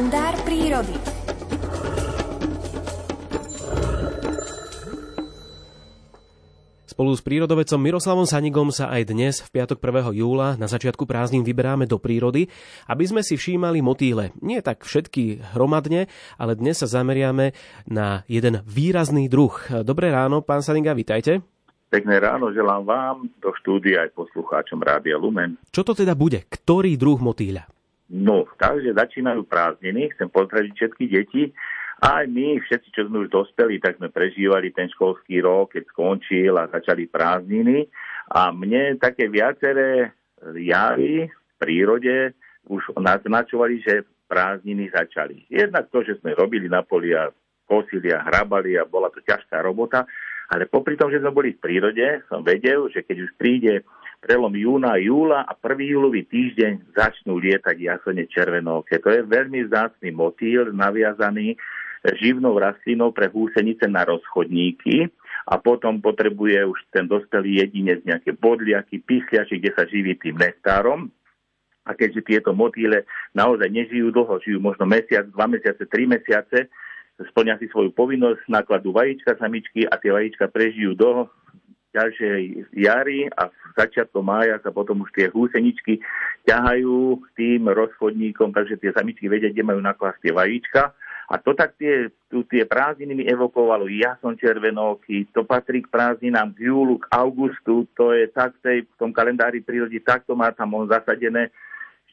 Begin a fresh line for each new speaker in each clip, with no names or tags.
Kalendár prírody. Spolu s prírodovedcom Miroslavom Sanigom sa aj dnes, v piatok 1. júla, na začiatku prázdnin vyberáme do prírody, aby sme si všímali motýle. Nie tak všetky hromadne, ale dnes sa zameriame na jeden výrazný druh. Dobré ráno, pán Saniga, vitajte.
Pekné ráno želám vám, do štúdia aj poslucháčom Rádia Lumen.
Čo to teda bude? Ktorý druh motýľa?
No, takže začínajú prázdniny, chcem pozdraviť všetky deti. Aj my, všetci, čo sme už dospeli, tak sme prežívali ten školský rok, keď skončil a začali prázdniny. A mne také viaceré javy v prírode už naznačovali, že prázdniny začali. Jednak to, že sme robili na poli a kosili a hrabali a bola to ťažká robota, ale popri tom, že sme boli v prírode, som vedel, že keď už príde prelom júna júla a prvý júlový týždeň začnú lietať jasene červenóke. To je veľmi vzácný motýl naviazaný živnou rastlinou pre húsenice na rozchodníky a potom potrebuje už ten dospelý jedinec nejaké bodliaky, písliači, kde sa živí tým nektárom. A keďže tieto motýle naozaj nežijú dlho, žijú možno mesiac, dva mesiace, tri mesiace, splňa si svoju povinnosť, nakladú vajíčka samičky a tie vajíčka prežijú do ďalšej jary a začiatkom mája sa potom už tie húseničky ťahajú tým rozchodníkom, takže tie samičky vedia, kde majú naklásť tie vajíčka. A to tak tie, tu, tie prázdniny mi evokovalo. Ja som červenoký, to patrí k prázdninám k júlu, k augustu, to je tak tej, v tom kalendári prírody, takto má tam on zasadené,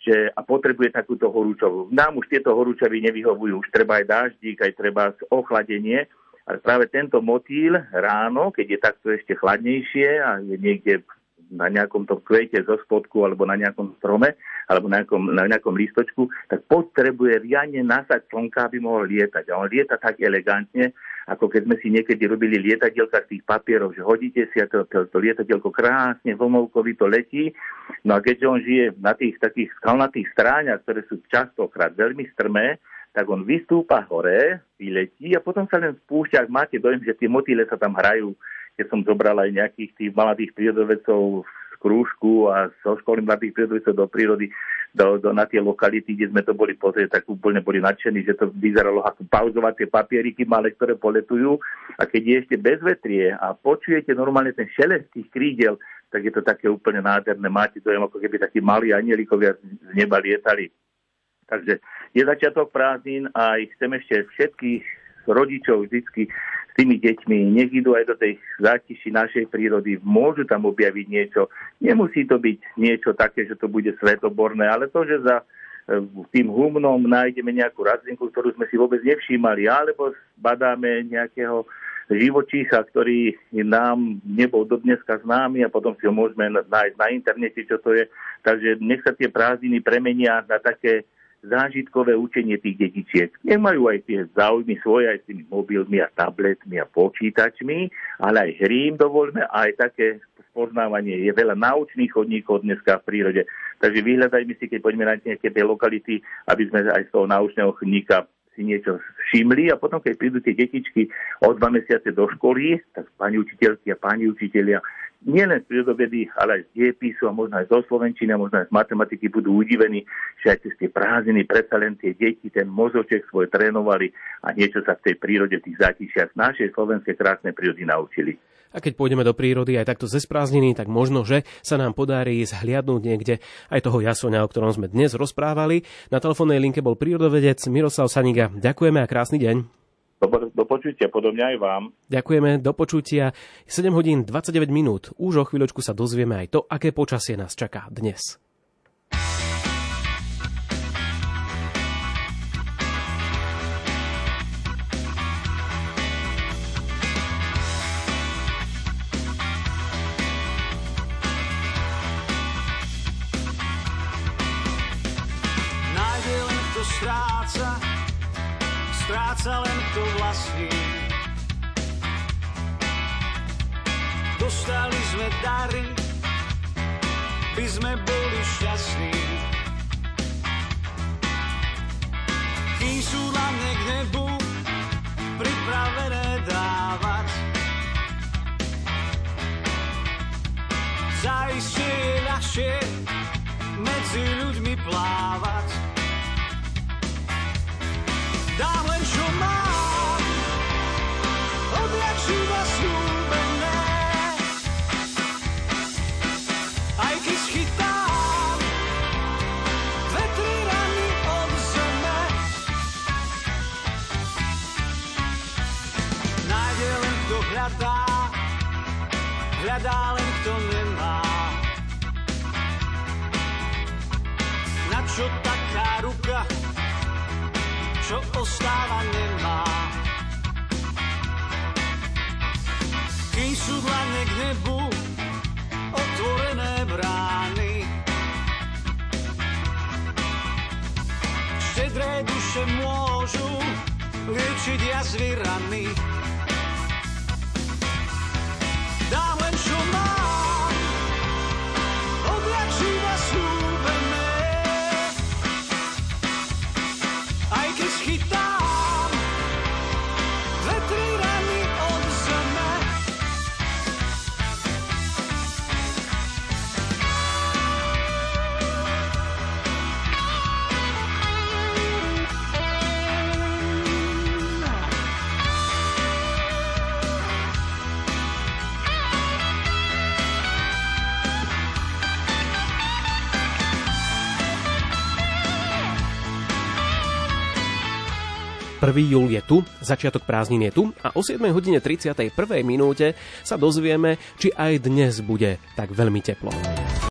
že a potrebuje takúto horúčovú. Nám už tieto horúčavy nevyhovujú, už treba aj dáždík, aj treba ochladenie, ale práve tento motýl ráno, keď je takto ešte chladnejšie a je niekde na nejakom tom kvete zo spodku alebo na nejakom strome alebo na nejakom, na nejakom lístočku, tak potrebuje riadne nasať slnka, aby mohol lietať. A on lieta tak elegantne, ako keď sme si niekedy robili lietadielka z tých papierov, že hodíte si a to, to, to lietadielko krásne vlnovkovito letí. No a keďže on žije na tých takých skalnatých stráňach, ktoré sú častokrát veľmi strmé, tak on vystúpa hore, vyletí a potom sa len spúšťa, ak máte dojem, že tie motýle sa tam hrajú, keď som zobral aj nejakých tých mladých prírodovedcov z krúžku a zo školy mladých prírodovedcov do prírody, do, do, na tie lokality, kde sme to boli pozrieť, tak úplne boli nadšení, že to vyzeralo ako pauzovať tie papieriky malé, ktoré poletujú. A keď je ešte bezvetrie a počujete normálne ten šelest tých krídel, tak je to také úplne nádherné. Máte dojem, ako keby takí malí anielikovia z neba lietali. Takže je začiatok prázdnin a chcem ešte všetkých rodičov vždy s tými deťmi, nech idú aj do tej zátiši našej prírody, môžu tam objaviť niečo. Nemusí to byť niečo také, že to bude svetoborné, ale to, že za e, tým humnom nájdeme nejakú rastlinku, ktorú sme si vôbec nevšímali, alebo badáme nejakého živočícha, ktorý nám nebol do dneska známy a potom si ho môžeme nájsť na internete, čo to je. Takže nech sa tie prázdniny premenia na také zážitkové učenie tých detičiek. Nech majú aj tie záujmy svoje, aj s tými mobilmi a tabletmi a počítačmi, ale aj hry im dovoľme, aj také spoznávanie. Je veľa naučných chodníkov dneska v prírode. Takže vyhľadajme si, keď poďme na nejaké tie lokality, aby sme aj z toho naučného chodníka si niečo všimli a potom, keď prídu tie detičky o dva mesiace do školy, tak pani učiteľky a pani učiteľia nielen z prírodovedy, ale aj z diepisu a možno aj zo Slovenčiny možno aj z matematiky budú udivení, že aj cez tie prázdniny predsa len tie deti ten mozoček svoj trénovali a niečo sa v tej prírode, v tých zátišiach našej slovenskej krásnej prírody naučili.
A keď pôjdeme do prírody aj takto ze prázdniny, tak možno, že sa nám podarí zhliadnúť niekde aj toho jasoňa, o ktorom sme dnes rozprávali. Na telefónnej linke bol prírodovedec Miroslav Saniga. Ďakujeme a krásny deň.
Do, do počutia, podobne aj vám.
Ďakujeme, do počutia. 7 hodín 29 minút. Už o chvíľočku sa dozvieme aj to, aké počasie nás čaká dnes. stráca stráca len to vlastní. Dostali sme dary, by sme boli šťastní. Kým sú mne k nebu pripravené dávať. Zaiste je ľahšie medzi ľuďmi plávať
hľadá len kto nemá. Na čo taká ruka, čo ostáva nemá. Kým sú dlane k nebu, otvorené brány. Štedré duše môžu liečiť jazvy rany.
1. júl je tu, začiatok prázdnin je tu a o 7 hodine 31. minúte sa dozvieme, či aj dnes bude tak veľmi teplo.